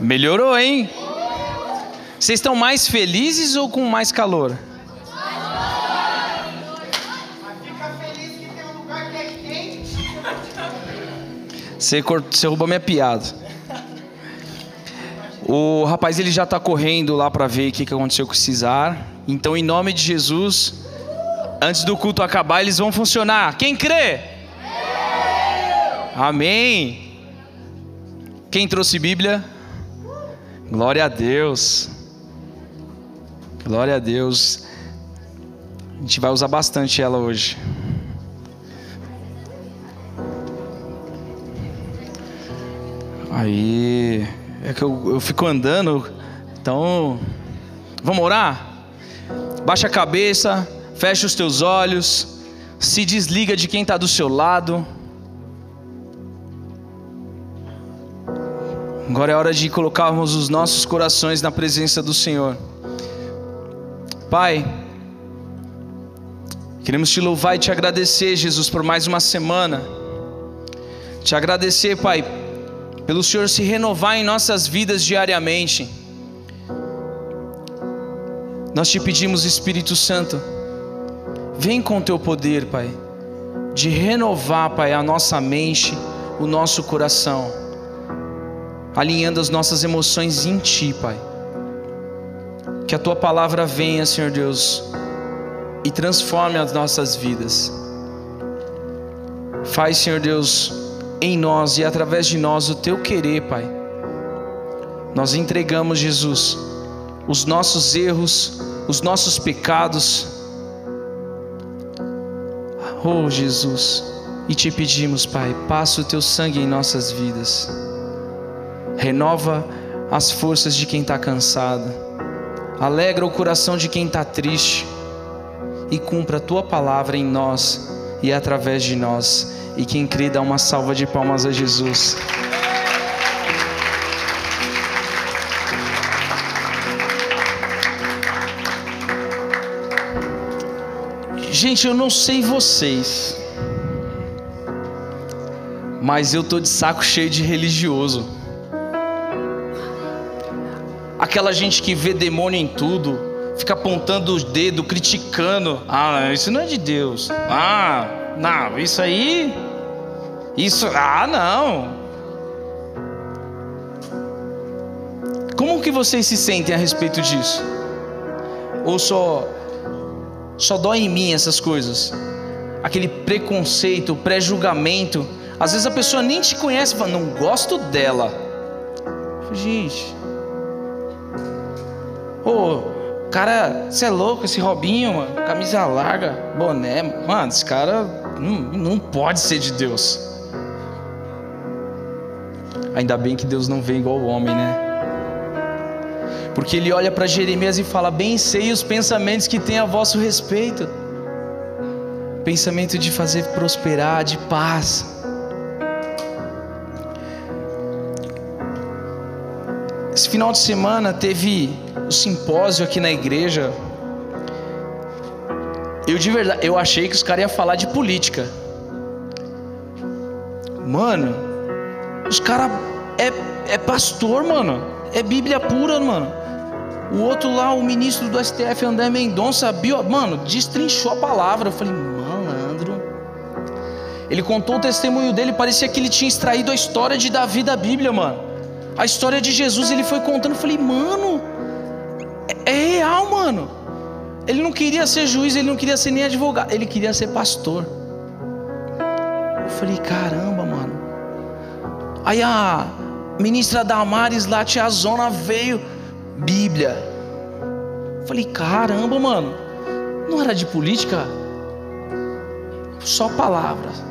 Melhorou, hein? Vocês estão mais felizes ou com mais calor? Você, você roubou minha piada. O rapaz ele já está correndo lá para ver o que, que aconteceu com o Cisar. Então, em nome de Jesus, antes do culto acabar, eles vão funcionar. Quem crê? Amém. Quem trouxe Bíblia? Glória a Deus. Glória a Deus. A gente vai usar bastante ela hoje. Aí, é que eu, eu fico andando, então, vamos orar? Baixa a cabeça, fecha os teus olhos, se desliga de quem está do seu lado. Agora é hora de colocarmos os nossos corações na presença do Senhor. Pai, queremos te louvar e te agradecer, Jesus, por mais uma semana. Te agradecer, Pai, pelo Senhor se renovar em nossas vidas diariamente. Nós te pedimos, Espírito Santo, vem com teu poder, Pai, de renovar, Pai, a nossa mente, o nosso coração, alinhando as nossas emoções em Ti, Pai. Que a tua palavra venha, Senhor Deus, e transforme as nossas vidas. Faz, Senhor Deus, em nós e através de nós o teu querer, Pai. Nós entregamos, Jesus, os nossos erros, os nossos pecados. Oh, Jesus, e te pedimos, Pai, passa o teu sangue em nossas vidas. Renova as forças de quem está cansado alegra o coração de quem está triste e cumpra a tua palavra em nós e através de nós. E quem crê, dá uma salva de palmas a Jesus. Gente, eu não sei vocês, mas eu tô de saco cheio de religioso aquela gente que vê demônio em tudo, fica apontando os dedos, criticando. Ah, isso não é de Deus. Ah, não, isso aí. Isso, ah, não. Como que vocês se sentem a respeito disso? Ou só só dói em mim essas coisas? Aquele preconceito, pré-julgamento. Às vezes a pessoa nem te conhece fala, não gosto dela. Gente, Pô, cara, você é louco, esse Robinho, mano, camisa larga, boné, mano, esse cara não, não pode ser de Deus. Ainda bem que Deus não vê igual o homem, né? Porque ele olha para Jeremias e fala: Bem sei os pensamentos que tem a vosso respeito. Pensamento de fazer prosperar, de paz. Final de semana teve o simpósio aqui na igreja, eu de verdade, eu achei que os caras iam falar de política. Mano, os caras é, é pastor, mano. É Bíblia pura, mano. O outro lá, o ministro do STF, André Mendonça, bio, mano, destrinchou a palavra. Eu falei, malandro. Ele contou o testemunho dele, parecia que ele tinha extraído a história de Davi da Bíblia, mano. A história de Jesus, ele foi contando. Eu falei, mano, é real, mano. Ele não queria ser juiz, ele não queria ser nem advogado, ele queria ser pastor. Eu falei, caramba, mano. Aí a ministra Damares lá, tia Zona, veio, Bíblia. Eu falei, caramba, mano. Não era de política? Só palavras.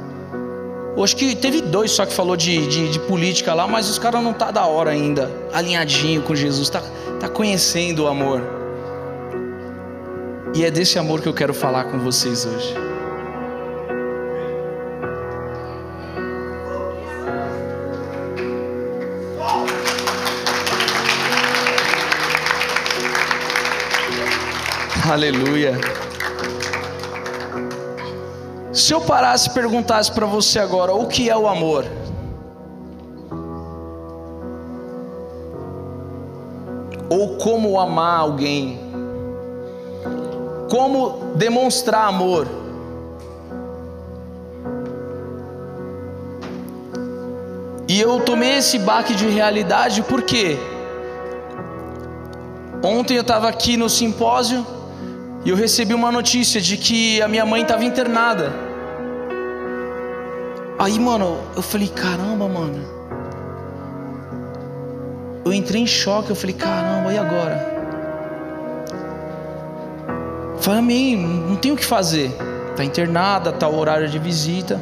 Acho que teve dois só que falou de, de, de política lá, mas os caras não tá da hora ainda, alinhadinho com Jesus, tá, tá conhecendo o amor. E é desse amor que eu quero falar com vocês hoje. Aleluia. Se eu parasse e perguntasse para você agora, o que é o amor? ou como amar alguém, como demonstrar amor. E eu tomei esse baque de realidade porque ontem eu estava aqui no simpósio e eu recebi uma notícia de que a minha mãe estava internada. Aí, mano, eu falei: caramba, mano. Eu entrei em choque. Eu falei: caramba, e agora? Falei, amém, não tem o que fazer. Está internada, está o horário de visita.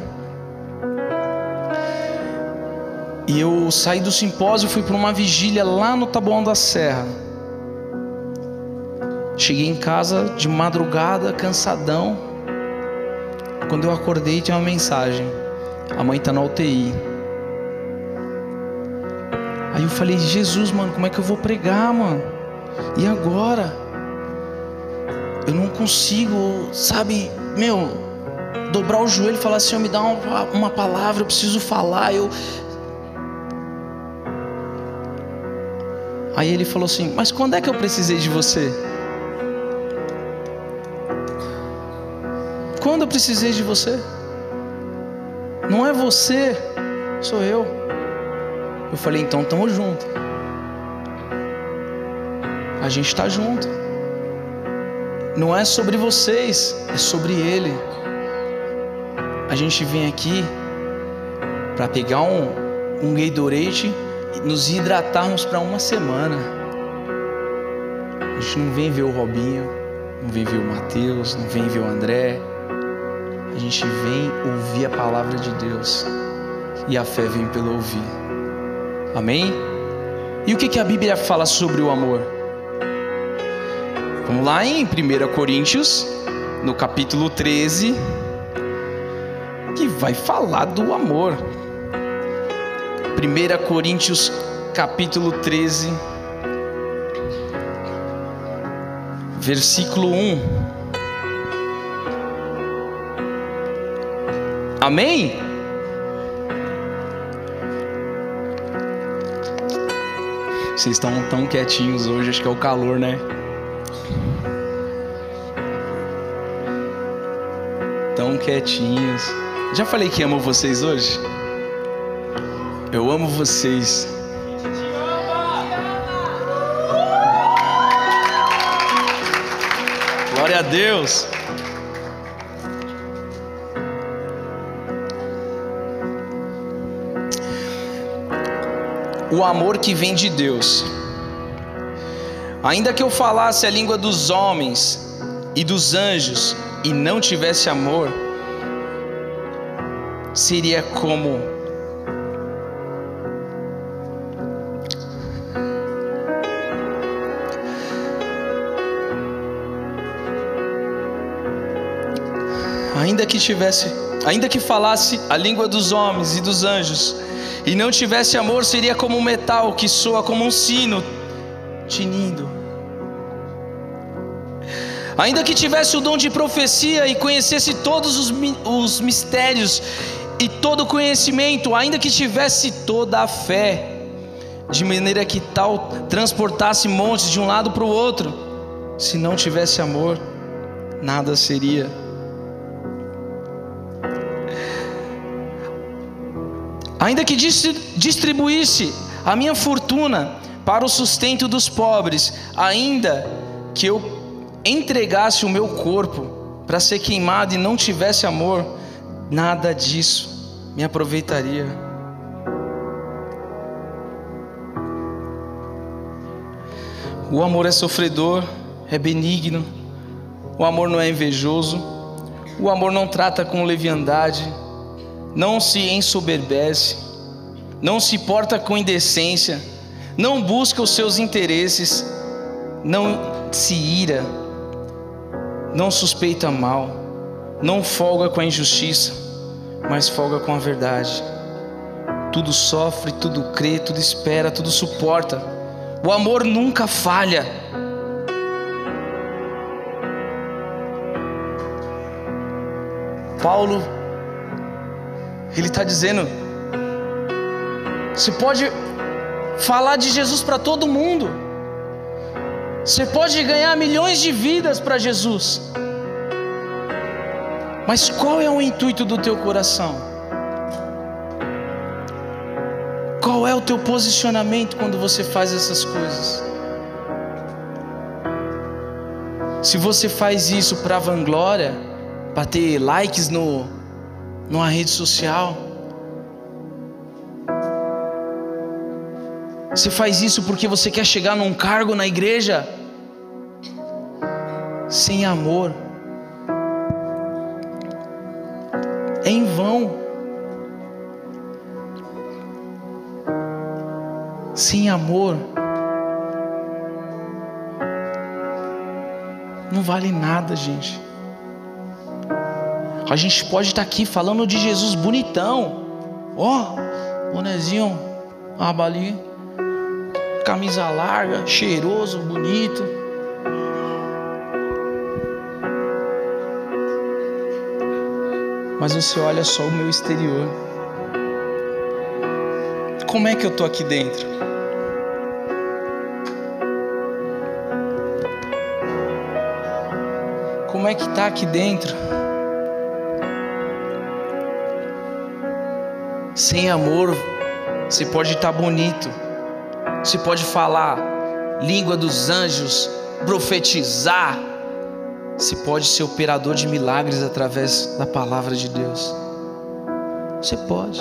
E eu saí do simpósio fui para uma vigília lá no Taboão da Serra. Cheguei em casa de madrugada, cansadão. Quando eu acordei, tinha uma mensagem: A mãe está na UTI. Aí eu falei: Jesus, mano, como é que eu vou pregar, mano? E agora? Eu não consigo, sabe, meu, dobrar o joelho e falar: Senhor, me dá uma, uma palavra, eu preciso falar. Eu, Aí ele falou assim: Mas quando é que eu precisei de você? Quando eu precisei de você? Não é você, sou eu. Eu falei: Então estamos juntos. A gente está junto. Não é sobre vocês, é sobre Ele. A gente vem aqui para pegar um, um Gatorade e nos hidratarmos para uma semana. A gente não vem ver o Robinho, não vem ver o Mateus, não vem ver o André. A gente vem ouvir a palavra de Deus. E a fé vem pelo ouvir. Amém? E o que, que a Bíblia fala sobre o amor? Vamos lá em 1 Coríntios, no capítulo 13, que vai falar do amor. 1 Coríntios capítulo 13, versículo 1. Amém? Vocês estão tão quietinhos hoje, acho que é o calor, né? Tão quietinhos. Já falei que amo vocês hoje? Eu amo vocês. Glória a Deus. O amor que vem de Deus. Ainda que eu falasse a língua dos homens e dos anjos e não tivesse amor, seria como ainda que tivesse, ainda que falasse a língua dos homens e dos anjos, e não tivesse amor, seria como um metal que soa como um sino tinindo. Ainda que tivesse o dom de profecia e conhecesse todos os, os mistérios e todo o conhecimento, ainda que tivesse toda a fé, de maneira que tal transportasse montes de um lado para o outro, se não tivesse amor, nada seria. Ainda que distribuísse a minha fortuna para o sustento dos pobres, ainda que eu entregasse o meu corpo para ser queimado e não tivesse amor, nada disso me aproveitaria. O amor é sofredor, é benigno, o amor não é invejoso, o amor não trata com leviandade não se ensoberbece, não se porta com indecência, não busca os seus interesses, não se ira, não suspeita mal, não folga com a injustiça, mas folga com a verdade. Tudo sofre, tudo crê, tudo espera, tudo suporta. O amor nunca falha. Paulo ele está dizendo: você pode falar de Jesus para todo mundo, Você pode ganhar milhões de vidas para Jesus. Mas qual é o intuito do teu coração? Qual é o teu posicionamento quando você faz essas coisas? Se você faz isso para vanglória, para ter likes no numa rede social, você faz isso porque você quer chegar num cargo na igreja, sem amor, é em vão. Sem amor, não vale nada, gente. A gente pode estar aqui falando de Jesus bonitão, ó, oh, bonezinho, abali, camisa larga, cheiroso, bonito. mas você olha só o meu exterior. Como é que eu tô aqui dentro? Como é que tá aqui dentro? Sem amor, você pode estar tá bonito, você pode falar língua dos anjos, profetizar, você pode ser operador de milagres através da palavra de Deus. Você pode.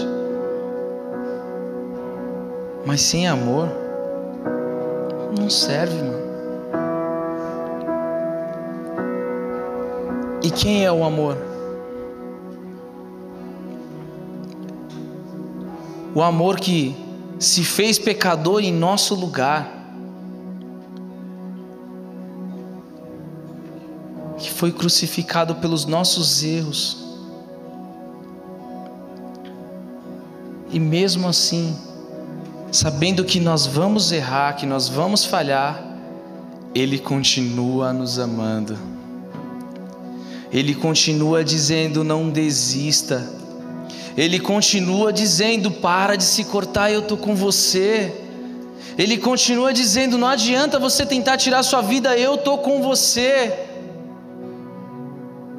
Mas sem amor, não serve, mano. E quem é o amor? O amor que se fez pecador em nosso lugar foi crucificado pelos nossos erros. E mesmo assim, sabendo que nós vamos errar, que nós vamos falhar, Ele continua nos amando. Ele continua dizendo: não desista. Ele continua dizendo: para de se cortar, eu estou com você. Ele continua dizendo: não adianta você tentar tirar sua vida, eu estou com você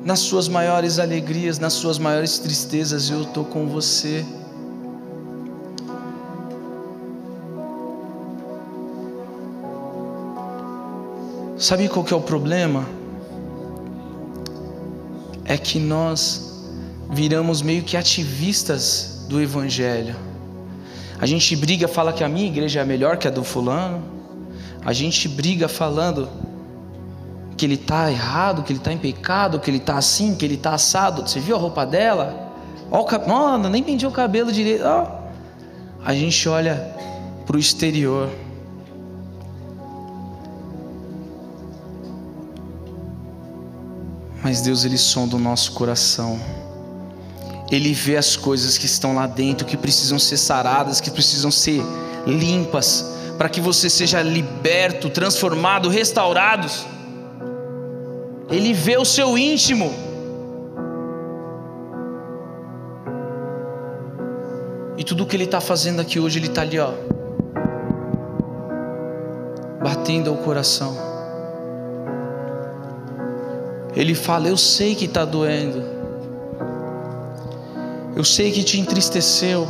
nas suas maiores alegrias, nas suas maiores tristezas, eu estou com você. Sabe qual que é o problema? É que nós viramos meio que ativistas do Evangelho. A gente briga, fala que a minha igreja é melhor que a do fulano. A gente briga falando que ele está errado, que ele está em pecado, que ele está assim, que ele está assado. Você viu a roupa dela? Ó, o nem penteou o cabelo direito. A gente olha para o exterior. Mas Deus, Ele sonda o nosso coração. Ele vê as coisas que estão lá dentro, que precisam ser saradas, que precisam ser limpas, para que você seja liberto, transformado, restaurados. Ele vê o seu íntimo. E tudo que ele está fazendo aqui hoje, ele está ali, ó, batendo ao coração. Ele fala: Eu sei que está doendo, eu sei que te entristeceu,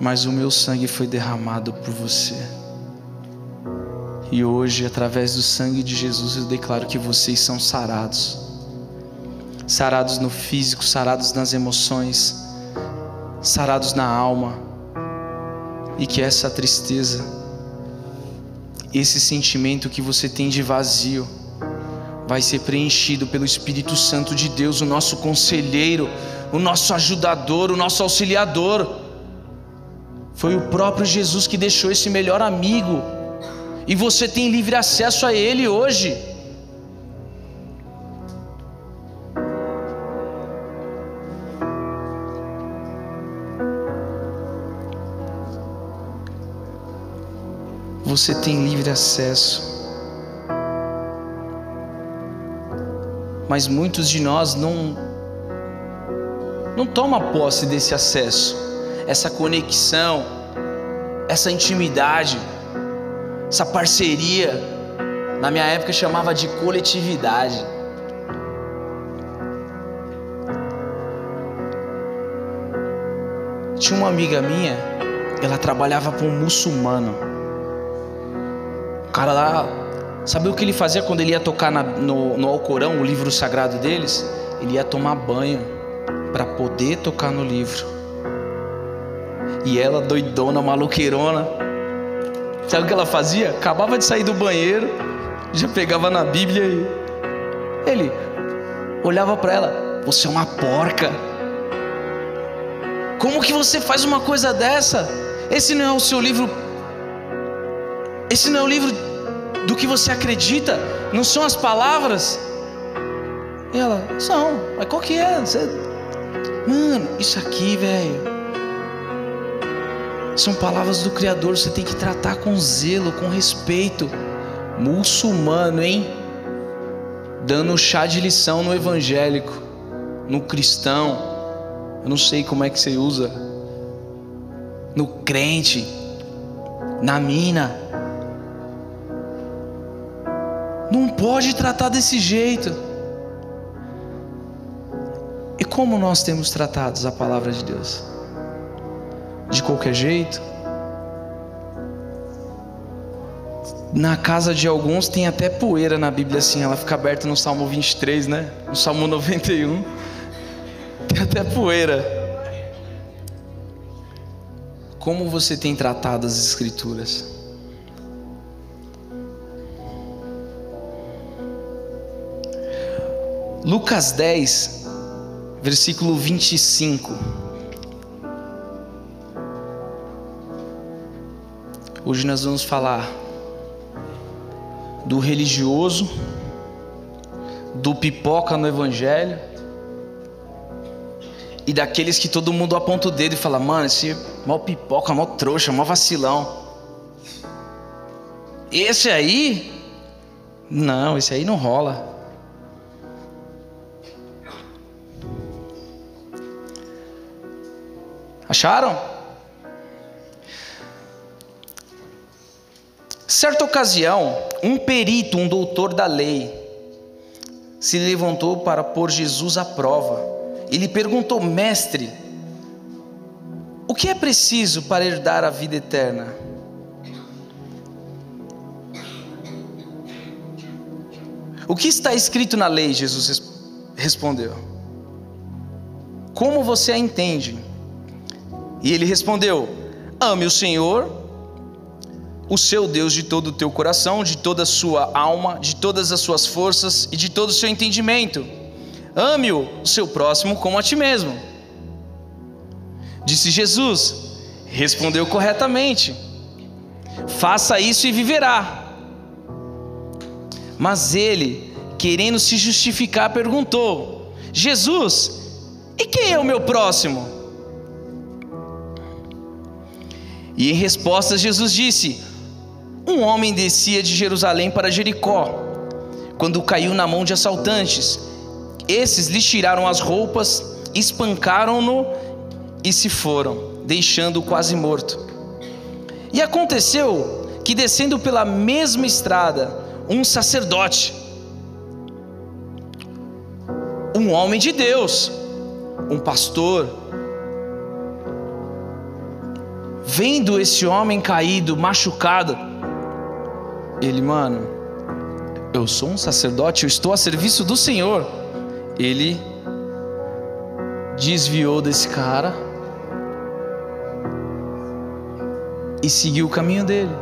mas o meu sangue foi derramado por você. E hoje, através do sangue de Jesus, eu declaro que vocês são sarados. Sarados no físico, sarados nas emoções, sarados na alma. E que essa tristeza, esse sentimento que você tem de vazio, vai ser preenchido pelo Espírito Santo de Deus, o nosso conselheiro, o nosso ajudador, o nosso auxiliador. Foi o próprio Jesus que deixou esse melhor amigo e você tem livre acesso a Ele hoje. Você tem livre acesso. Mas muitos de nós não não toma posse desse acesso, essa conexão, essa intimidade. essa parceria. Na minha época chamava de coletividade. Tinha uma amiga minha, ela trabalhava com um muçulmano. O cara lá, sabe o que ele fazia quando ele ia tocar na, no, no Alcorão, o livro sagrado deles? Ele ia tomar banho para poder tocar no livro. E ela, doidona, maluqueirona, sabe o que ela fazia? Acabava de sair do banheiro, já pegava na Bíblia e ele olhava para ela: Você é uma porca. Como que você faz uma coisa dessa? Esse não é o seu livro. Esse não é o livro do que você acredita. Não são as palavras. E ela, são. Mas qual que é? Você... Mano, isso aqui, velho. São palavras do Criador. Você tem que tratar com zelo, com respeito. Muçulmano, hein? Dando chá de lição no evangélico, no cristão. Eu não sei como é que você usa. No crente, na mina. Pode tratar desse jeito. E como nós temos tratado a palavra de Deus? De qualquer jeito? Na casa de alguns tem até poeira na Bíblia assim, ela fica aberta no Salmo 23, né? No Salmo 91. Tem até poeira. Como você tem tratado as Escrituras? Lucas 10, versículo 25. Hoje nós vamos falar do religioso, do pipoca no Evangelho e daqueles que todo mundo aponta o dedo e fala: mano, esse mal pipoca, mal trouxa, mal vacilão. Esse aí, não, esse aí não rola. Acharam? Certa ocasião, um perito, um doutor da lei, se levantou para pôr Jesus à prova ele perguntou: Mestre, o que é preciso para herdar a vida eterna? O que está escrito na lei? Jesus respondeu. Como você a entende? E ele respondeu: Ame o Senhor, o seu Deus, de todo o teu coração, de toda a sua alma, de todas as suas forças e de todo o seu entendimento Ame o seu próximo como a ti mesmo. Disse Jesus, respondeu corretamente: Faça isso e viverá. Mas ele, querendo se justificar, perguntou: Jesus, e quem é o meu próximo? E em resposta, Jesus disse: Um homem descia de Jerusalém para Jericó, quando caiu na mão de assaltantes esses lhe tiraram as roupas, espancaram-no e se foram, deixando-o quase morto. E aconteceu que, descendo pela mesma estrada, um sacerdote, um homem de Deus, um pastor, vendo esse homem caído, machucado, ele, mano, eu sou um sacerdote, eu estou a serviço do Senhor. Ele desviou desse cara e seguiu o caminho dele.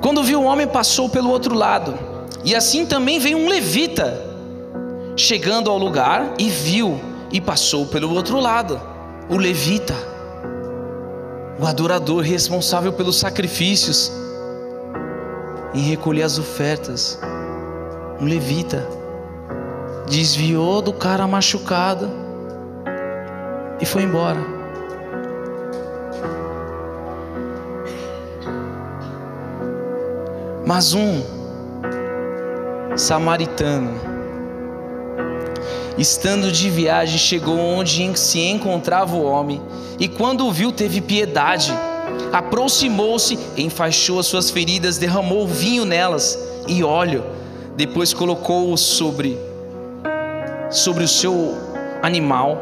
Quando viu o homem, passou pelo outro lado, e assim também veio um levita, chegando ao lugar e viu, e passou pelo outro lado. O levita, o adorador responsável pelos sacrifícios, em recolher as ofertas. Um levita desviou do cara machucado e foi embora. Mas um samaritano Estando de viagem, chegou onde se encontrava o homem, e quando o viu, teve piedade. Aproximou-se, enfaixou as suas feridas, derramou vinho nelas e óleo. Depois colocou-o sobre sobre o seu animal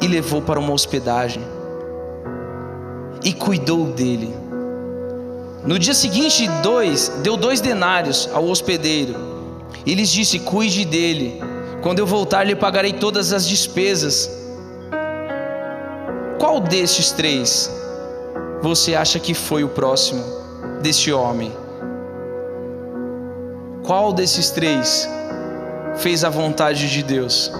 e levou para uma hospedagem. E cuidou dele. No dia seguinte, dois, deu dois denários ao hospedeiro e lhes disse: Cuide dele. Quando eu voltar, lhe pagarei todas as despesas. Qual destes três você acha que foi o próximo deste homem? Qual desses três fez a vontade de Deus?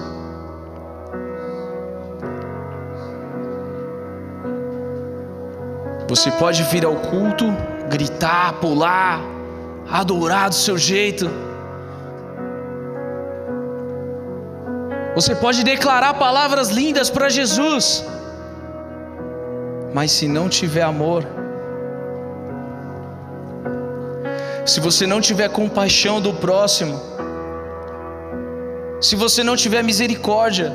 Você pode vir ao culto, gritar, pular, adorar do seu jeito. Você pode declarar palavras lindas para Jesus, mas se não tiver amor, se você não tiver compaixão do próximo, se você não tiver misericórdia,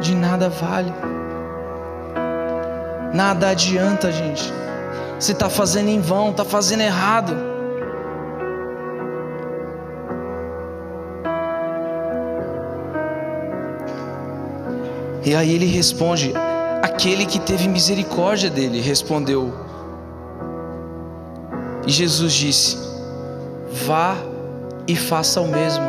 de nada vale, nada adianta, gente. Você está fazendo em vão, está fazendo errado. E aí ele responde: Aquele que teve misericórdia dele, respondeu. E Jesus disse: Vá e faça o mesmo.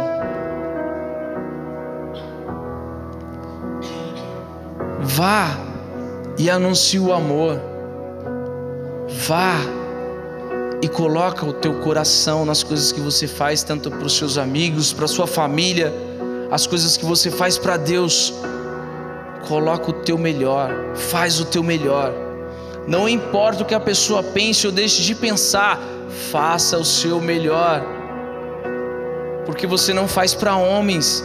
Vá e anuncie o amor. Vá e coloca o teu coração nas coisas que você faz, tanto para os seus amigos, para sua família, as coisas que você faz para Deus coloca o teu melhor, faz o teu melhor. Não importa o que a pessoa pense ou deixe de pensar, faça o seu melhor. Porque você não faz para homens,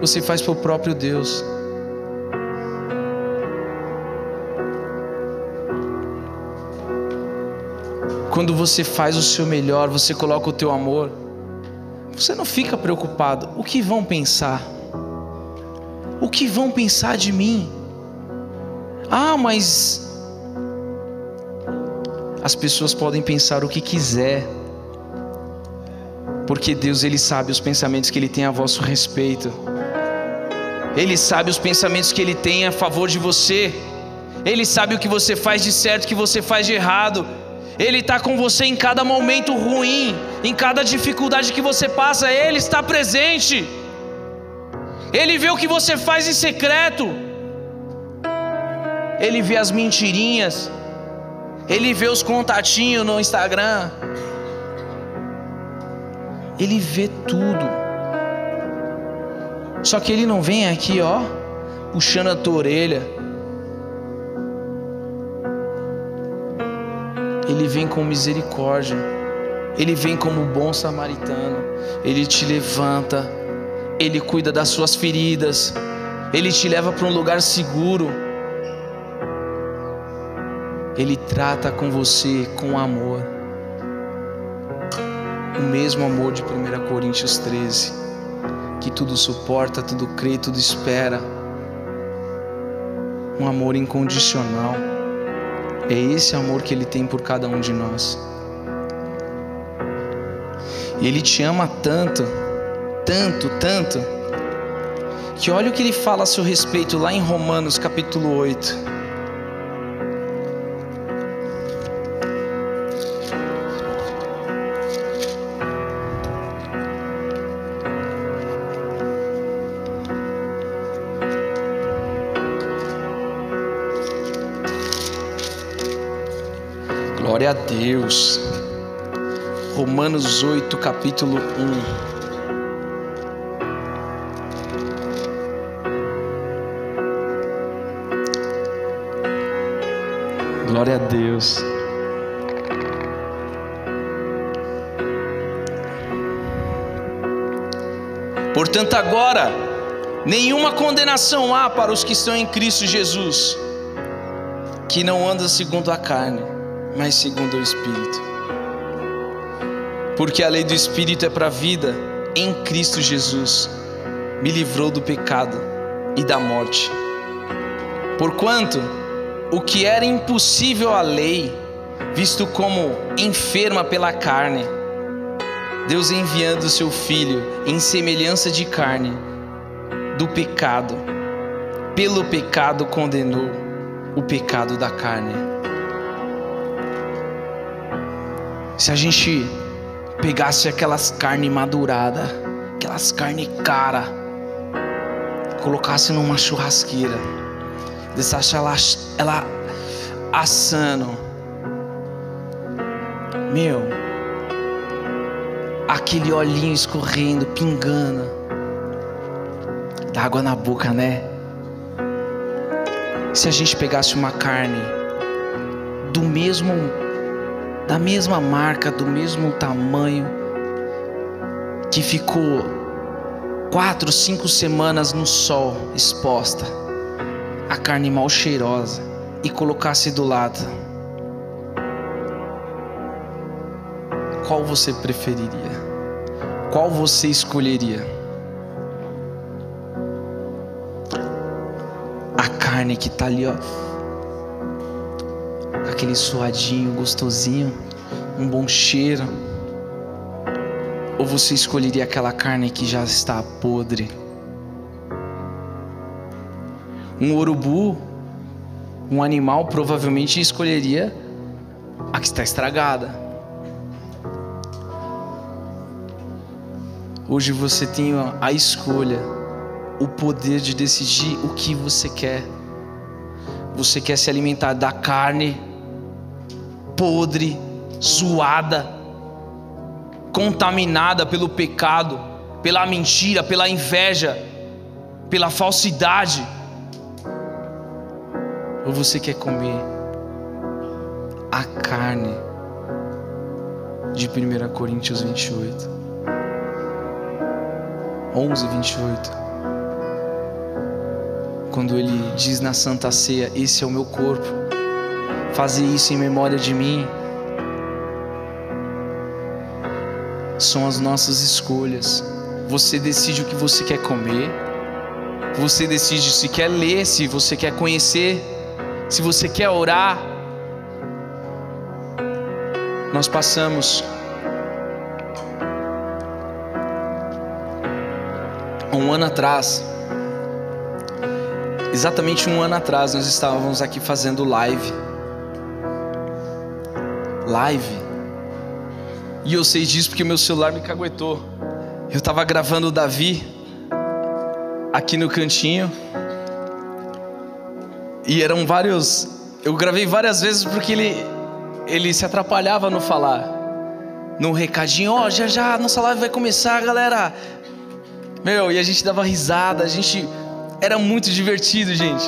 você faz para o próprio Deus. Quando você faz o seu melhor, você coloca o teu amor, você não fica preocupado. O que vão pensar? Que vão pensar de mim? Ah, mas as pessoas podem pensar o que quiser. Porque Deus ele sabe os pensamentos que ele tem a vosso respeito. Ele sabe os pensamentos que ele tem a favor de você. Ele sabe o que você faz de certo, o que você faz de errado. Ele está com você em cada momento ruim, em cada dificuldade que você passa, Ele está presente. Ele vê o que você faz em secreto. Ele vê as mentirinhas. Ele vê os contatinhos no Instagram. Ele vê tudo. Só que ele não vem aqui, ó, puxando a tua orelha. Ele vem com misericórdia. Ele vem como bom samaritano. Ele te levanta ele cuida das suas feridas, Ele te leva para um lugar seguro, Ele trata com você com amor, o mesmo amor de 1 Coríntios 13, que tudo suporta, tudo crê, tudo espera, um amor incondicional. É esse amor que Ele tem por cada um de nós. E Ele te ama tanto tanto, tanto, que olha o que ele fala a seu respeito lá em Romanos capítulo 8. Glória a Deus. Romanos 8, capítulo 1. Glória a Deus. Portanto, agora, nenhuma condenação há para os que estão em Cristo Jesus, que não andam segundo a carne, mas segundo o Espírito. Porque a lei do Espírito é para a vida em Cristo Jesus, me livrou do pecado e da morte. Porquanto o que era impossível à lei, visto como enferma pela carne, Deus enviando seu Filho em semelhança de carne, do pecado, pelo pecado condenou o pecado da carne. Se a gente pegasse aquelas carnes maduradas, aquelas carnes cara, colocasse numa churrasqueira, deixasse ela, ela assando, meu, aquele olhinho escorrendo, pingando, dá água na boca, né? Se a gente pegasse uma carne do mesmo da mesma marca, do mesmo tamanho, que ficou quatro, cinco semanas no sol exposta, a carne mal cheirosa, e colocasse do lado, qual você preferiria? Qual você escolheria? A carne que tá ali, ó aquele suadinho gostosinho, um bom cheiro? Ou você escolheria aquela carne que já está podre? Um urubu, um animal, provavelmente escolheria a que está estragada. Hoje você tem a escolha, o poder de decidir o que você quer. Você quer se alimentar da carne podre, zoada, contaminada pelo pecado, pela mentira, pela inveja, pela falsidade? Ou você quer comer a carne de 1 Coríntios 28? 11, 28. Quando ele diz na Santa Ceia: Esse é o meu corpo Fazer isso em memória de mim. São as nossas escolhas. Você decide o que você quer comer. Você decide se quer ler, se você quer conhecer, se você quer orar. Nós passamos um ano atrás, exatamente um ano atrás, nós estávamos aqui fazendo live live. E eu sei disso porque meu celular me caguetou. Eu estava gravando o Davi aqui no cantinho. E eram vários. Eu gravei várias vezes porque ele, ele se atrapalhava no falar. No recadinho, ó, oh, já já nossa live vai começar, galera. Meu, e a gente dava risada, a gente. Era muito divertido, gente.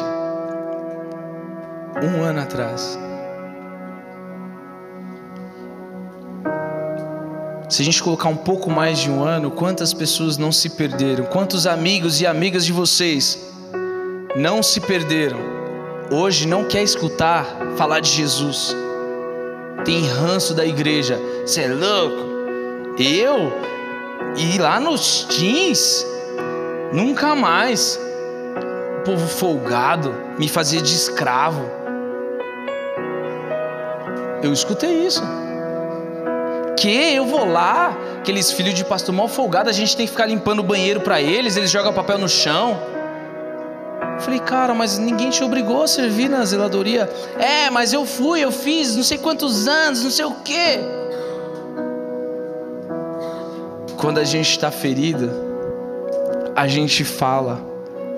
Um ano atrás. Se a gente colocar um pouco mais de um ano, quantas pessoas não se perderam? Quantos amigos e amigas de vocês não se perderam? Hoje não quer escutar falar de Jesus. Tem ranço da igreja. Você é louco? Eu? E lá nos teens? Nunca mais. O povo folgado me fazia de escravo. Eu escutei isso que eu vou lá, aqueles filhos de pastor mal folgado, a gente tem que ficar limpando o banheiro para eles, eles jogam papel no chão. Falei, cara, mas ninguém te obrigou a servir na zeladoria. É, mas eu fui, eu fiz não sei quantos anos, não sei o quê. Quando a gente está ferido, a gente fala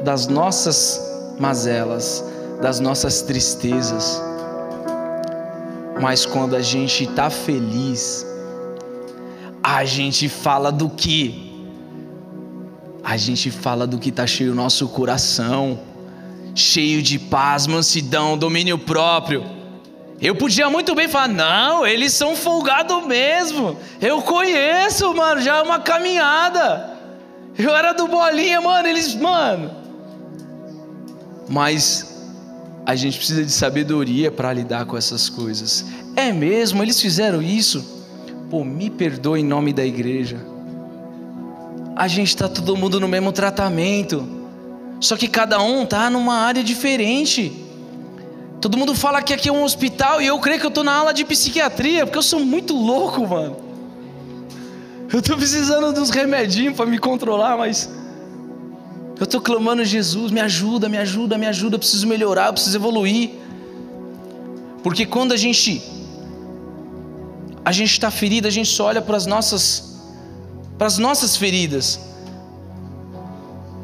das nossas mazelas, das nossas tristezas. Mas quando a gente está feliz, a gente fala do que? A gente fala do que está cheio o nosso coração, cheio de paz, mansidão, domínio próprio. Eu podia muito bem falar, não, eles são folgados mesmo. Eu conheço, mano, já é uma caminhada. Eu era do bolinha, mano, eles, mano. Mas a gente precisa de sabedoria para lidar com essas coisas. É mesmo, eles fizeram isso. Pô, me perdoe em nome da igreja. A gente está todo mundo no mesmo tratamento. Só que cada um tá numa área diferente. Todo mundo fala que aqui é um hospital e eu creio que eu tô na aula de psiquiatria, porque eu sou muito louco, mano. Eu tô precisando dos remedinhos para me controlar, mas eu tô clamando Jesus, me ajuda, me ajuda, me ajuda, eu preciso melhorar, eu preciso evoluir. Porque quando a gente a gente está ferido, a gente só olha para as nossas para as nossas feridas.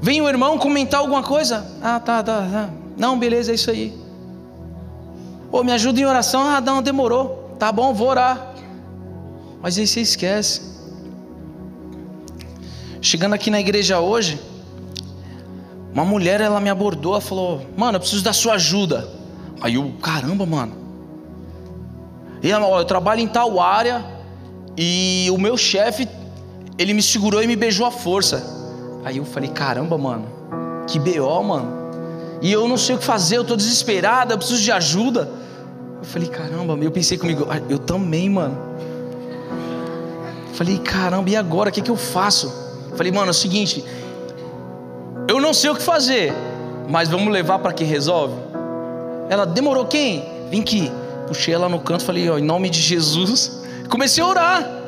Vem o irmão comentar alguma coisa? Ah, tá, tá, tá. Não, beleza, é isso aí. Ô, me ajuda em oração? Ah, não, demorou. Tá bom, vou orar. Mas aí você esquece. Chegando aqui na igreja hoje, uma mulher ela me abordou, ela falou: "Mano, eu preciso da sua ajuda". Aí eu, caramba, mano. E ela, ó, eu trabalho em tal área e o meu chefe, ele me segurou e me beijou à força. Aí eu falei, caramba, mano, que BO, mano. E eu não sei o que fazer, eu tô desesperada, eu preciso de ajuda. Eu falei, caramba, eu pensei comigo, ah, eu também, mano. Falei, caramba, e agora? O que, que eu faço? Falei, mano, é o seguinte, eu não sei o que fazer, mas vamos levar para quem resolve. Ela demorou quem? Vem aqui puxei ela no canto, falei, ó, em nome de Jesus, comecei a orar.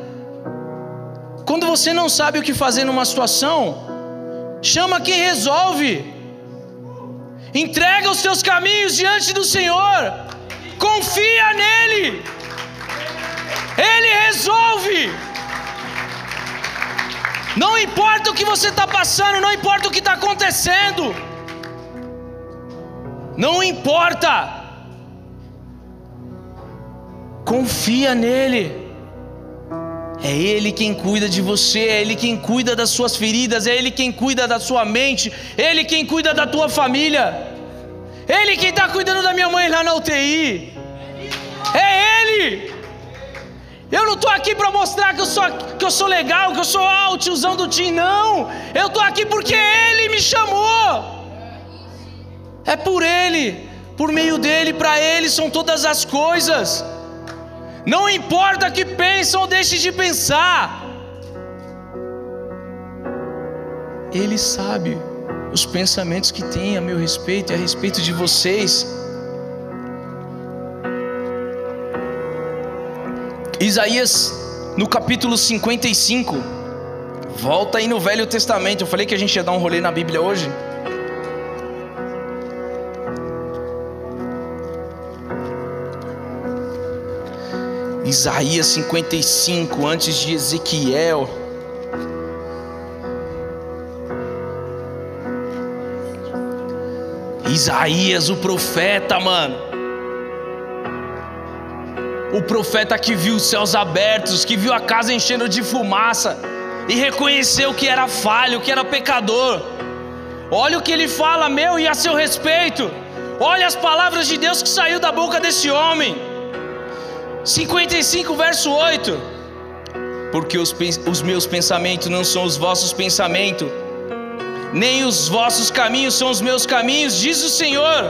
Quando você não sabe o que fazer numa situação, chama quem resolve. Entrega os seus caminhos diante do Senhor. Confia nele. Ele resolve. Não importa o que você está passando, não importa o que está acontecendo. Não importa. Confia nele. É Ele quem cuida de você, é Ele quem cuida das suas feridas, é Ele quem cuida da sua mente, é Ele quem cuida da tua família, é Ele quem está cuidando da minha mãe lá na UTI. É Ele. Eu não estou aqui para mostrar que eu, sou, que eu sou legal, que eu sou ah, o tiozão do Tim, não. Eu estou aqui porque Ele me chamou. É por Ele, por meio dele, para Ele são todas as coisas. Não importa que pensam ou deixem de pensar. Ele sabe os pensamentos que tem a meu respeito e a respeito de vocês. Isaías, no capítulo 55, volta aí no Velho Testamento. Eu falei que a gente ia dar um rolê na Bíblia hoje. Isaías 55, antes de Ezequiel. Isaías, o profeta, mano. O profeta que viu os céus abertos, que viu a casa enchendo de fumaça e reconheceu que era falho, que era pecador. Olha o que ele fala, meu, e a seu respeito. Olha as palavras de Deus que saiu da boca desse homem. 55, verso 8. Porque os, os meus pensamentos não são os vossos pensamentos, nem os vossos caminhos são os meus caminhos, diz o Senhor.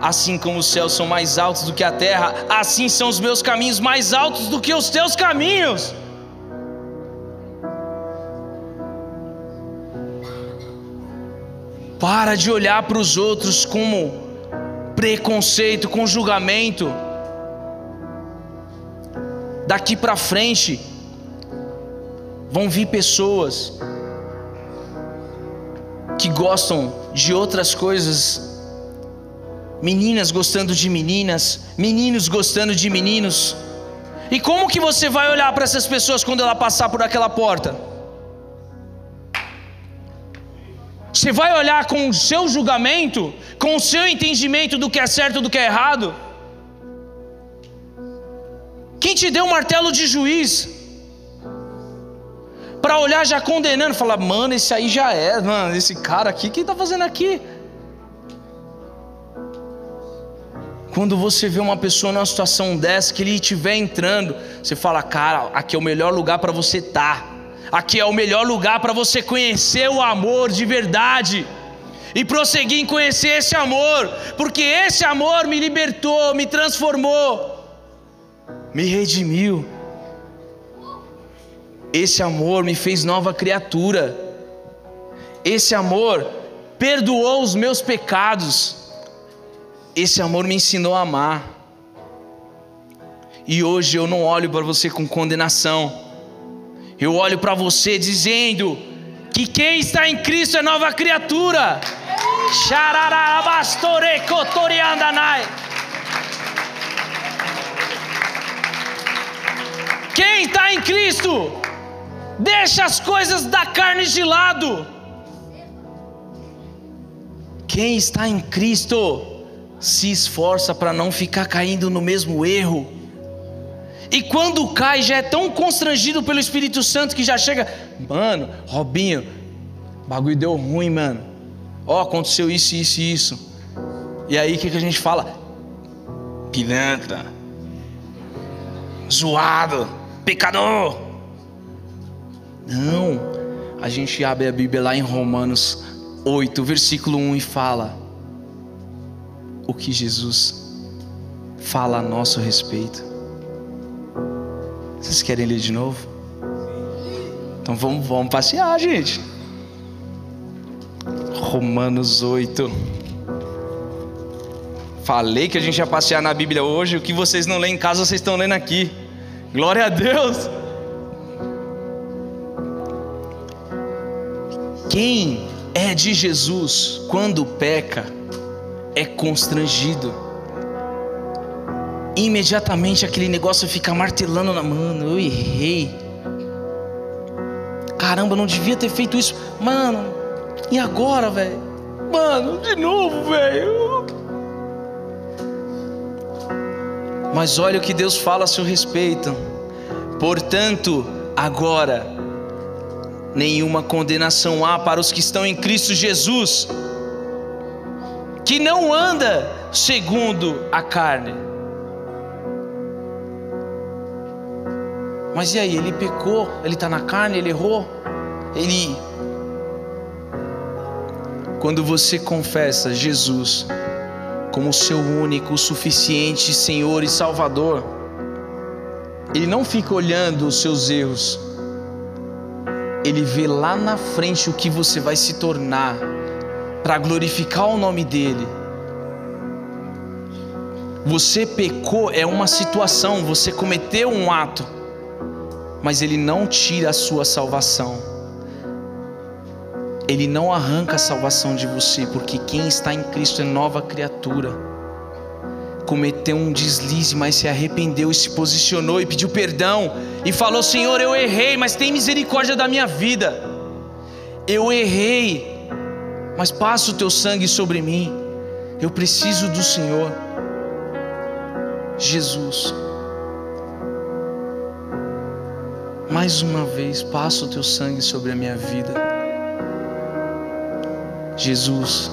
Assim como os céus são mais altos do que a terra, assim são os meus caminhos mais altos do que os teus caminhos. Para de olhar para os outros como preconceito, com julgamento daqui para frente vão vir pessoas que gostam de outras coisas, meninas gostando de meninas, meninos gostando de meninos. E como que você vai olhar para essas pessoas quando ela passar por aquela porta? Você vai olhar com o seu julgamento, com o seu entendimento do que é certo e do que é errado? Quem te deu um martelo de juiz? Para olhar já condenando, falar, mano, esse aí já é, mano, esse cara aqui, o que está fazendo aqui? Quando você vê uma pessoa numa situação dessa, que ele estiver entrando, você fala, cara, aqui é o melhor lugar para você estar. Tá. Aqui é o melhor lugar para você conhecer o amor de verdade e prosseguir em conhecer esse amor, porque esse amor me libertou, me transformou me redimiu. Esse amor me fez nova criatura. Esse amor perdoou os meus pecados. Esse amor me ensinou a amar. E hoje eu não olho para você com condenação. Eu olho para você dizendo que quem está em Cristo é nova criatura. Quem está em Cristo, deixa as coisas da carne de lado. Quem está em Cristo, se esforça para não ficar caindo no mesmo erro. E quando cai, já é tão constrangido pelo Espírito Santo que já chega, mano, Robinho, bagulho deu ruim, mano. Ó, oh, aconteceu isso, isso e isso. E aí o que, que a gente fala? Pilantra, zoado, pecador. Não, a gente abre a Bíblia lá em Romanos 8, versículo 1 e fala o que Jesus fala a nosso respeito. Vocês querem ler de novo? Então vamos, vamos passear, gente. Romanos 8. Falei que a gente ia passear na Bíblia hoje. O que vocês não lêem em casa, vocês estão lendo aqui. Glória a Deus. Quem é de Jesus, quando peca, é constrangido imediatamente aquele negócio fica martelando na mano, eu errei. Caramba, não devia ter feito isso. Mano, e agora, velho? Mano, de novo, velho. Mas olha o que Deus fala a seu respeito. Portanto, agora nenhuma condenação há para os que estão em Cristo Jesus, que não anda segundo a carne Mas e aí? Ele pecou, ele está na carne, ele errou, ele. Quando você confessa Jesus como seu único, suficiente Senhor e Salvador, ele não fica olhando os seus erros, ele vê lá na frente o que você vai se tornar para glorificar o nome dele. Você pecou é uma situação, você cometeu um ato mas Ele não tira a sua salvação. Ele não arranca a salvação de você, porque quem está em Cristo é nova criatura. Cometeu um deslize, mas se arrependeu e se posicionou e pediu perdão e falou: Senhor, eu errei, mas tem misericórdia da minha vida. Eu errei, mas passa o teu sangue sobre mim. Eu preciso do Senhor. Jesus. mais uma vez, passa o teu sangue sobre a minha vida. Jesus,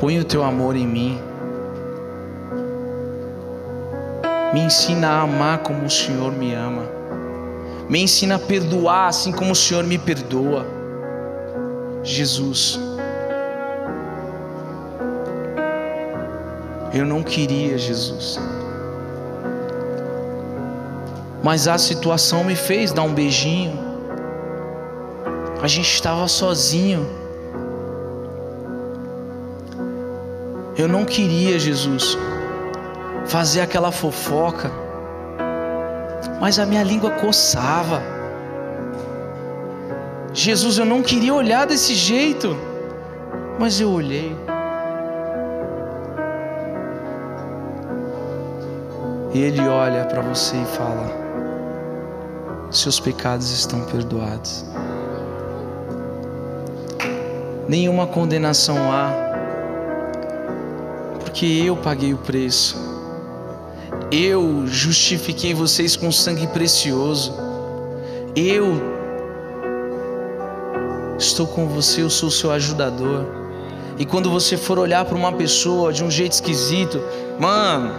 põe o teu amor em mim. Me ensina a amar como o Senhor me ama. Me ensina a perdoar assim como o Senhor me perdoa. Jesus, eu não queria, Jesus mas a situação me fez dar um beijinho. A gente estava sozinho. Eu não queria, Jesus, fazer aquela fofoca, mas a minha língua coçava. Jesus, eu não queria olhar desse jeito, mas eu olhei. E Ele olha para você e fala: seus pecados estão perdoados. Nenhuma condenação há, porque eu paguei o preço. Eu justifiquei vocês com sangue precioso. Eu estou com você, eu sou seu ajudador. E quando você for olhar para uma pessoa de um jeito esquisito, mano,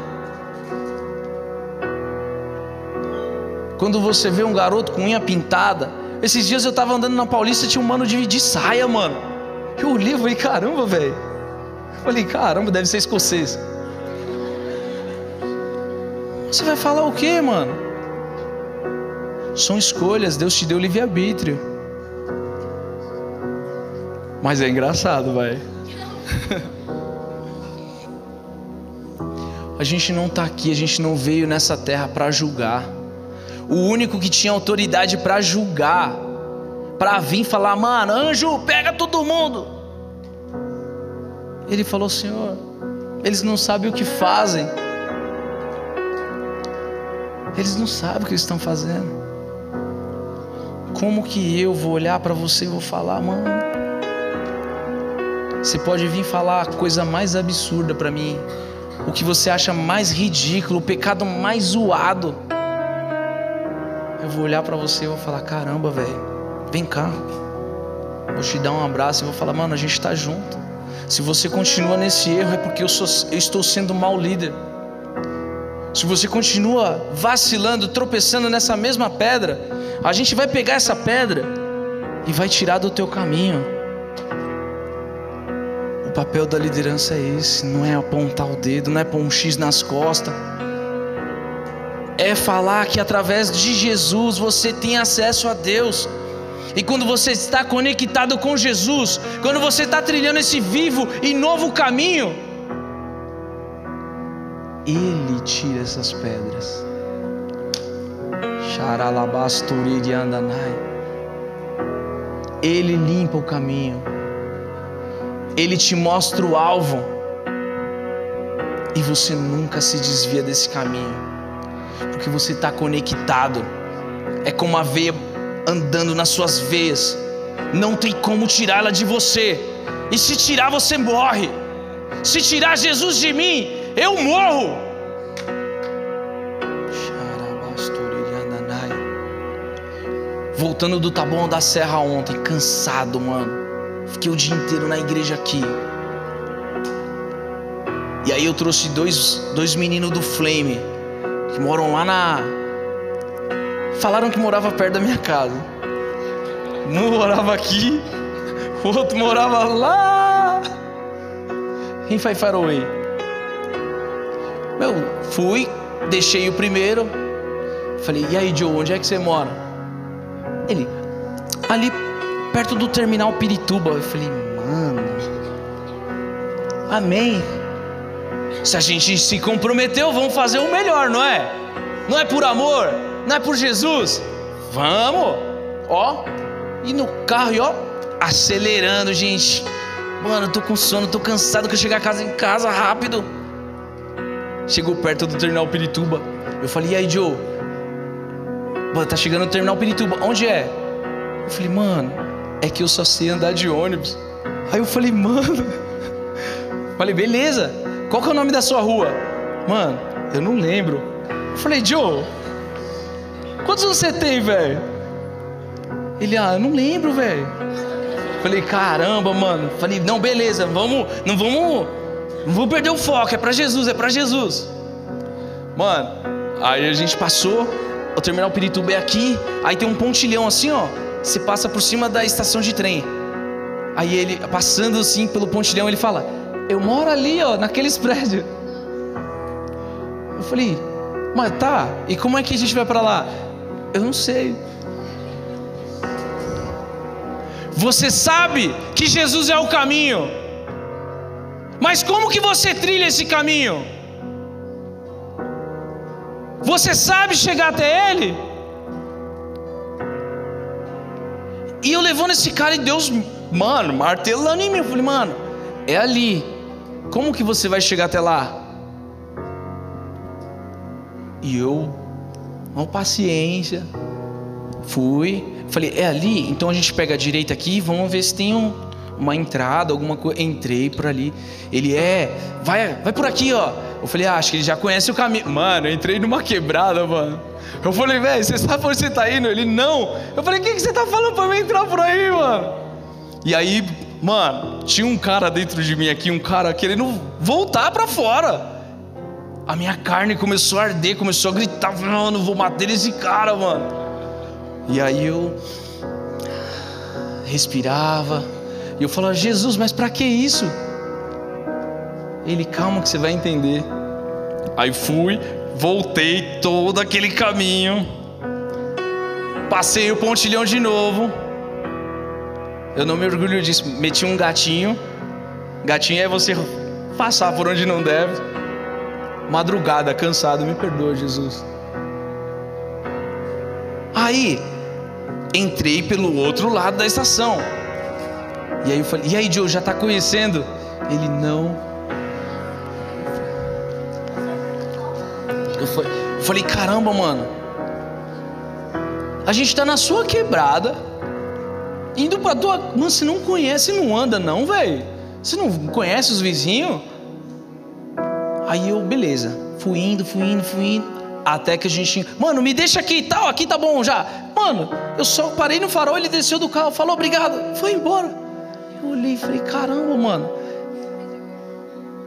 Quando você vê um garoto com unha pintada. Esses dias eu tava andando na Paulista, tinha um mano de, de saia, mano. Eu olhei e falei, caramba, velho. Falei, caramba, deve ser escocês. Você vai falar o quê, mano? São escolhas, Deus te deu livre-arbítrio. Mas é engraçado, vai. a gente não está aqui, a gente não veio nessa terra para julgar. O único que tinha autoridade para julgar, para vir falar, mano, anjo, pega todo mundo. Ele falou, Senhor, eles não sabem o que fazem. Eles não sabem o que eles estão fazendo. Como que eu vou olhar para você e vou falar, mano? Você pode vir falar a coisa mais absurda para mim, o que você acha mais ridículo, o pecado mais zoado. Eu vou olhar para você e vou falar: caramba, velho, vem cá. Vou te dar um abraço e vou falar: mano, a gente está junto. Se você continua nesse erro, é porque eu, sou, eu estou sendo mau líder. Se você continua vacilando, tropeçando nessa mesma pedra, a gente vai pegar essa pedra e vai tirar do teu caminho papel da liderança é esse, não é apontar o dedo, não é pôr um X nas costas. É falar que através de Jesus você tem acesso a Deus. E quando você está conectado com Jesus, quando você está trilhando esse vivo e novo caminho, Ele tira essas pedras. Ele limpa o caminho. Ele te mostra o alvo e você nunca se desvia desse caminho, porque você está conectado. É como a veia andando nas suas veias, não tem como tirá-la de você. E se tirar, você morre. Se tirar Jesus de mim, eu morro. Voltando do Taboão da Serra ontem, cansado, mano Fiquei o dia inteiro na igreja aqui. E aí eu trouxe dois, dois meninos do Flame, que moram lá na. Falaram que morava perto da minha casa. Um morava aqui, o outro morava lá. Em Faraway. Meu, fui, deixei o primeiro. Falei, e aí, Joe, onde é que você mora? Ele, ali perto do terminal Pirituba. Eu falei, mano, amém. Se a gente se comprometeu, vamos fazer o melhor, não é? Não é por amor, não é por Jesus. Vamos, ó, e no carro, e ó, acelerando, gente. Mano, eu tô com sono, tô cansado, quero chegar a casa em casa rápido. Chegou perto do terminal Pirituba. Eu falei, e aí, Joe? Mano, tá chegando no terminal Pirituba. Onde é? Eu falei, mano, é que eu só sei andar de ônibus. Aí eu falei, mano. Falei, beleza. Qual que é o nome da sua rua? Mano, eu não lembro. Eu falei, Joe, quantos você tem, velho? Ele, ah, eu não lembro, velho. Falei, caramba, mano. Falei, não, beleza, vamos, não vamos, não vou perder o foco. É para Jesus, é para Jesus. Mano, aí a gente passou. O terminal Pirituba é aqui. Aí tem um pontilhão assim, ó você passa por cima da estação de trem. Aí ele, passando assim pelo pontilhão, ele fala: Eu moro ali, ó, naqueles prédios. Eu falei: Mas tá, e como é que a gente vai para lá? Eu não sei. Você sabe que Jesus é o caminho. Mas como que você trilha esse caminho? Você sabe chegar até Ele? E eu levando esse cara e Deus, mano, martelando em mim. Eu falei, mano, é ali. Como que você vai chegar até lá? E eu, com paciência, fui. Falei, é ali? Então a gente pega a direita aqui, vamos ver se tem um, uma entrada, alguma coisa. Entrei por ali. Ele é, vai, vai por aqui, ó. Eu falei, ah, acho que ele já conhece o caminho. Mano, eu entrei numa quebrada, mano. Eu falei, velho, você sabe onde você tá indo? Ele, não. Eu falei, o que, que você tá falando pra mim entrar por aí, mano? E aí, mano, tinha um cara dentro de mim aqui, um cara querendo voltar para fora. A minha carne começou a arder, começou a gritar, não, não vou matar esse cara, mano. E aí eu respirava, e eu falava, Jesus, mas para que isso? Ele, calma que você vai entender. Aí fui, voltei todo aquele caminho. Passei o pontilhão de novo. Eu não me orgulho disso. Meti um gatinho. Gatinho é você passar por onde não deve. Madrugada, cansado, me perdoa, Jesus. Aí, entrei pelo outro lado da estação. E aí eu falei: E aí, Joe, já está conhecendo? Ele não. Eu falei: Caramba, mano. A gente está na sua quebrada. Indo para tua. Mano, você não conhece, não anda, não, velho. Você não conhece os vizinhos? Aí eu, beleza. Fui indo, fui indo, fui indo. Até que a gente. Mano, me deixa aqui e tal, aqui tá bom já. Mano, eu só parei no farol, ele desceu do carro, falou obrigado, foi embora. Olhei e falei, caramba, mano.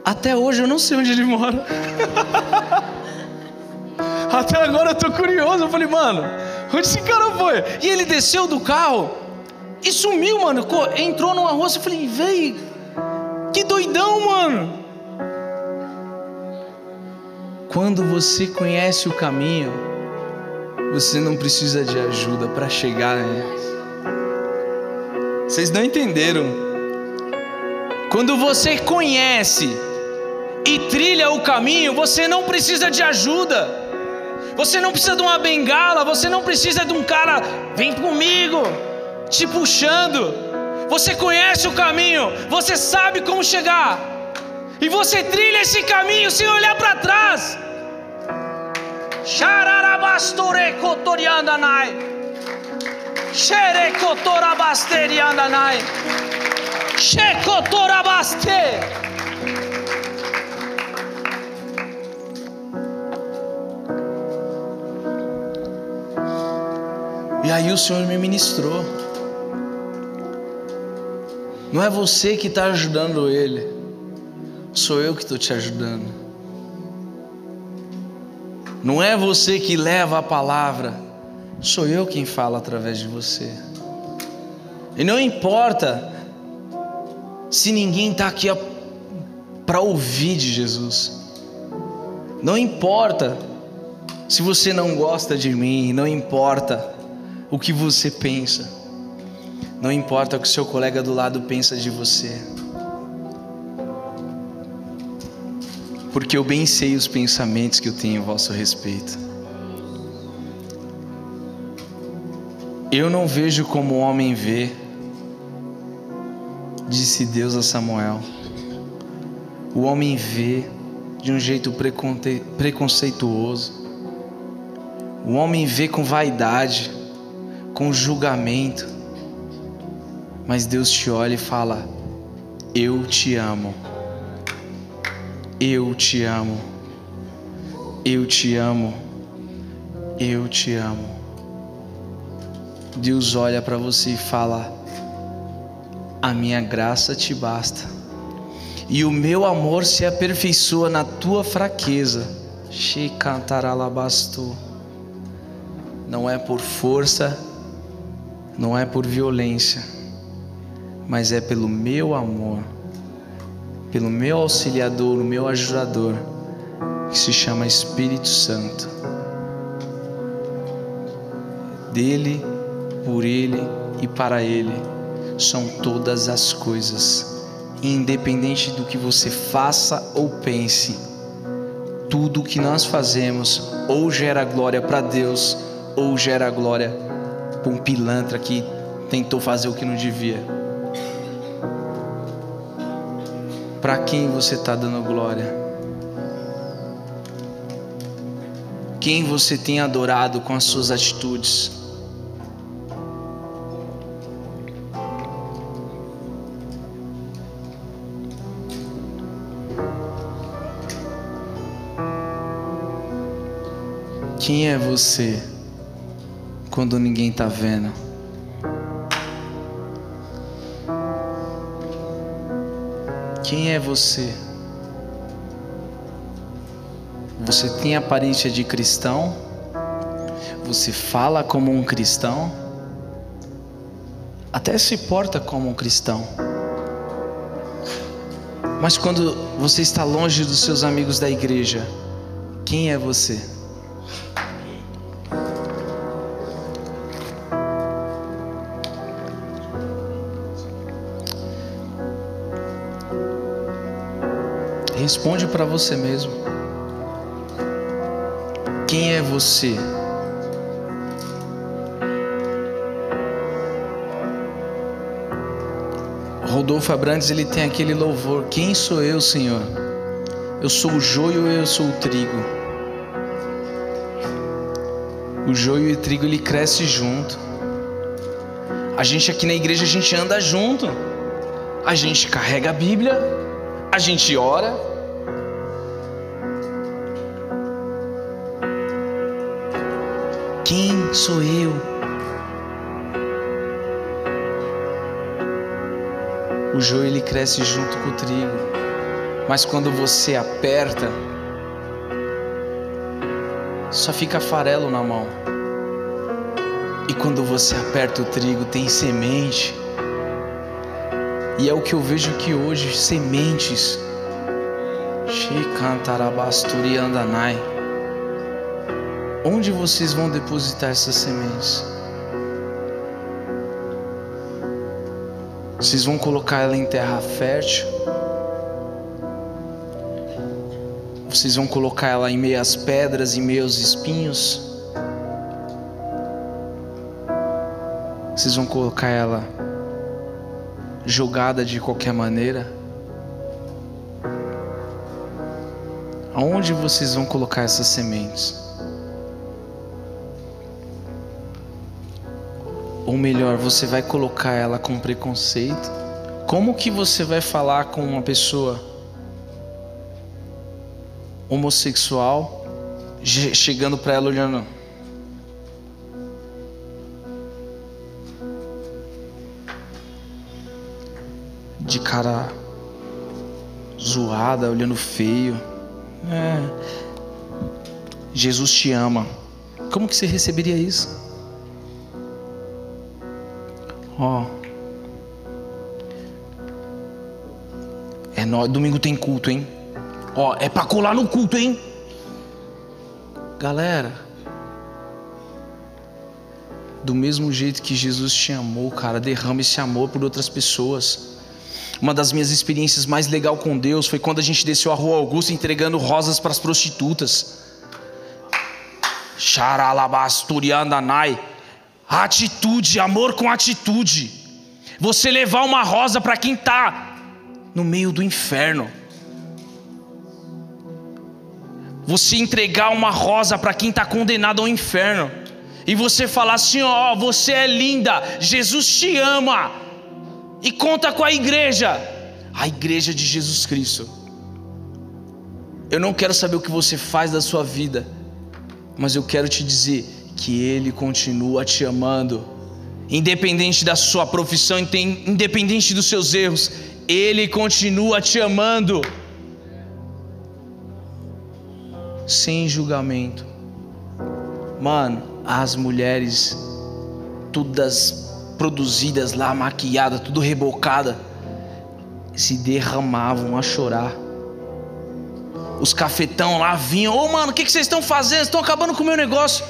Até hoje eu não sei onde ele mora. Até agora eu tô curioso. Eu falei, mano, onde esse cara foi? E ele desceu do carro e sumiu, mano. Entrou numa rua. Eu falei, véi, que doidão, mano. Quando você conhece o caminho, você não precisa de ajuda para chegar. Né? Vocês não entenderam? Quando você conhece e trilha o caminho, você não precisa de ajuda. Você não precisa de uma bengala, você não precisa de um cara, vem comigo, te puxando. Você conhece o caminho, você sabe como chegar. E você trilha esse caminho sem olhar para trás. Xararabasture E aí o Senhor me ministrou. Não é você que está ajudando ele, sou eu que estou te ajudando. Não é você que leva a palavra, sou eu quem fala através de você. E não importa se ninguém está aqui para ouvir de Jesus. Não importa se você não gosta de mim, não importa o que você pensa, não importa o que seu colega do lado pensa de você. porque eu bem sei os pensamentos que eu tenho a vosso respeito. Eu não vejo como o homem vê, disse Deus a Samuel. O homem vê de um jeito preconceituoso. O homem vê com vaidade, com julgamento. Mas Deus te olha e fala: Eu te amo. Eu te amo. Eu te amo. Eu te amo. Deus olha para você e fala: A minha graça te basta. E o meu amor se aperfeiçoa na tua fraqueza. Não é por força, não é por violência, mas é pelo meu amor pelo meu auxiliador, o meu ajudador, que se chama Espírito Santo. Dele, por Ele e para Ele são todas as coisas. Independente do que você faça ou pense, tudo o que nós fazemos ou gera glória para Deus ou gera glória para um pilantra que tentou fazer o que não devia. Para quem você está dando glória? Quem você tem adorado com as suas atitudes? Quem é você quando ninguém está vendo? Quem é você? Você tem aparência de cristão? Você fala como um cristão? Até se porta como um cristão. Mas quando você está longe dos seus amigos da igreja, quem é você? Responde para você mesmo. Quem é você? Rodolfo Abrantes ele tem aquele louvor: Quem sou eu, Senhor? Eu sou o joio eu sou o trigo? O joio e o trigo ele cresce junto. A gente aqui na igreja a gente anda junto. A gente carrega a Bíblia, a gente ora. Quem sou eu? O joio ele cresce junto com o trigo. Mas quando você aperta, só fica farelo na mão. E quando você aperta o trigo, tem semente. E é o que eu vejo aqui hoje, sementes. andanai. Onde vocês vão depositar essas sementes? Vocês vão colocar ela em terra fértil? Vocês vão colocar ela em meio às pedras, em meio aos espinhos? Vocês vão colocar ela jogada de qualquer maneira? Aonde vocês vão colocar essas sementes? Ou melhor, você vai colocar ela com preconceito? Como que você vai falar com uma pessoa homossexual chegando para ela olhando de cara zoada, olhando feio? É. Jesus te ama. Como que você receberia isso? Ó. É nóis. Domingo tem culto, hein? Ó, é para colar no culto, hein? Galera, do mesmo jeito que Jesus te amou, cara, derrama esse amor por outras pessoas. Uma das minhas experiências mais legal com Deus foi quando a gente desceu a Rua Augusta entregando rosas para as prostitutas. Xaralabasturiandanai. Atitude, amor com atitude. Você levar uma rosa para quem está no meio do inferno. Você entregar uma rosa para quem está condenado ao inferno. E você falar assim: ó, oh, você é linda, Jesus te ama. E conta com a igreja, a igreja de Jesus Cristo. Eu não quero saber o que você faz da sua vida, mas eu quero te dizer que Ele continua te amando, independente da sua profissão, independente dos seus erros, Ele continua te amando, sem julgamento. Mano, as mulheres, todas produzidas lá, maquiadas, tudo rebocada, se derramavam a chorar. Os cafetão lá vinham, ô oh, mano, o que, que vocês estão fazendo? Estão acabando com o meu negócio.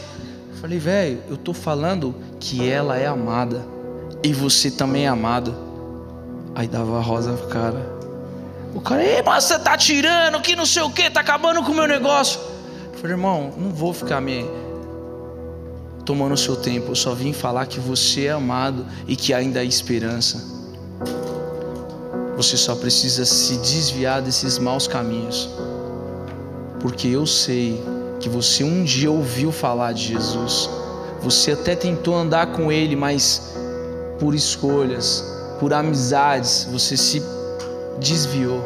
Falei, velho, eu tô falando que ela é amada e você também é amado. Aí dava a rosa pro cara. O cara, ei, mas você tá tirando, que não sei o que, tá acabando com o meu negócio. falei, irmão, não vou ficar me tomando o seu tempo. Eu só vim falar que você é amado e que ainda há esperança. Você só precisa se desviar desses maus caminhos. Porque eu sei que você um dia ouviu falar de Jesus, você até tentou andar com Ele, mas por escolhas, por amizades, você se desviou,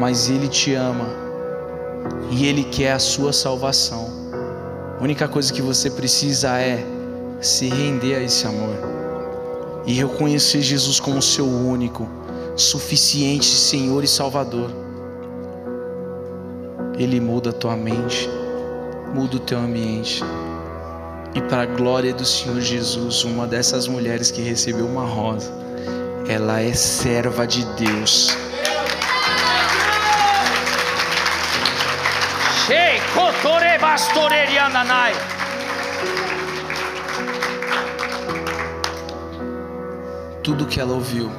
mas Ele te ama e Ele quer a sua salvação. A única coisa que você precisa é se render a esse amor e reconhecer Jesus como seu único, suficiente Senhor e Salvador. Ele muda a tua mente muda o teu ambiente. E para a glória do Senhor Jesus, uma dessas mulheres que recebeu uma rosa, ela é serva de Deus. Tudo que ela ouviu,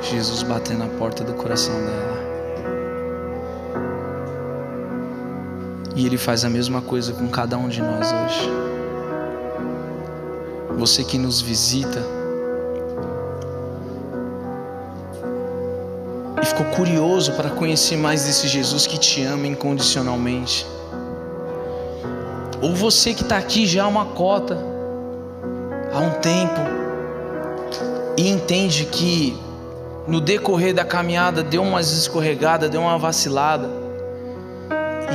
Jesus bater na porta do coração dela. E Ele faz a mesma coisa com cada um de nós hoje. Você que nos visita e ficou curioso para conhecer mais desse Jesus que te ama incondicionalmente. Ou você que está aqui já há uma cota, há um tempo, e entende que no decorrer da caminhada deu umas escorregadas, deu uma vacilada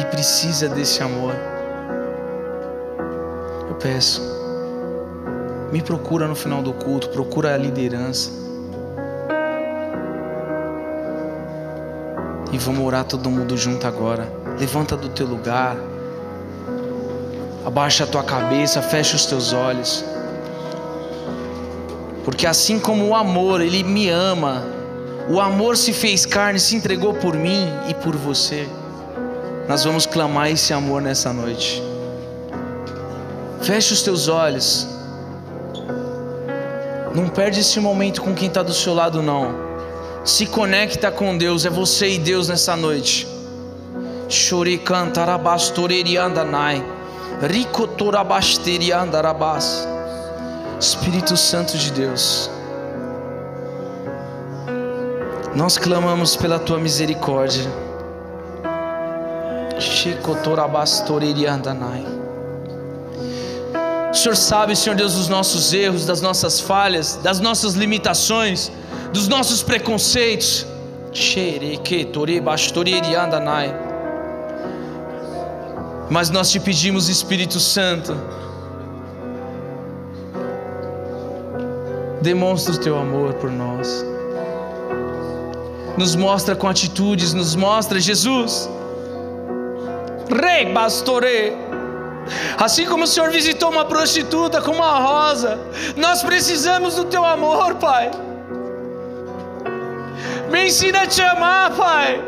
precisa desse amor. Eu peço, me procura no final do culto, procura a liderança. E vamos orar todo mundo junto agora. Levanta do teu lugar. Abaixa a tua cabeça, fecha os teus olhos. Porque assim como o amor, ele me ama, o amor se fez carne, se entregou por mim e por você. Nós vamos clamar esse amor nessa noite. Feche os teus olhos. Não perde esse momento com quem está do seu lado, não. Se conecta com Deus, é você e Deus nessa noite. Chori cantarabastoreriandanai. Espírito Santo de Deus. Nós clamamos pela tua misericórdia. O Senhor sabe, Senhor Deus, dos nossos erros, das nossas falhas, das nossas limitações, dos nossos preconceitos. Mas nós te pedimos, Espírito Santo, demonstra o teu amor por nós nos mostra com atitudes, nos mostra Jesus. Rei Bastore. Assim como o Senhor visitou uma prostituta com uma rosa, nós precisamos do teu amor, Pai. Me ensina a te amar, Pai.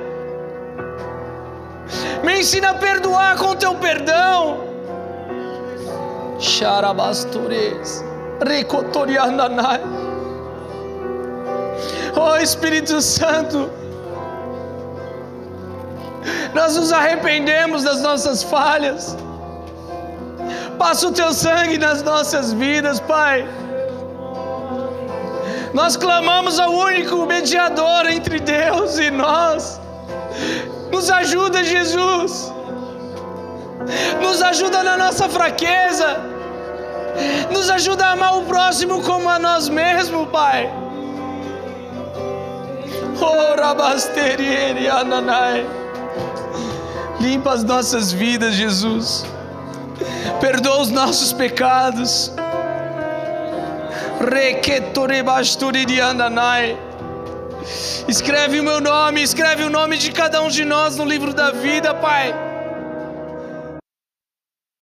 Me ensina a perdoar com teu perdão. Xarabastores. Recotoriandanai. Oh Espírito Santo, nós nos arrependemos das nossas falhas. Passa o teu sangue nas nossas vidas, Pai. Nós clamamos ao único mediador entre Deus e nós. Nos ajuda, Jesus. Nos ajuda na nossa fraqueza. Nos ajuda a amar o próximo como a nós mesmos, Pai. Limpa as nossas vidas, Jesus. Perdoa os nossos pecados. Escreve o meu nome, escreve o nome de cada um de nós no livro da vida, Pai.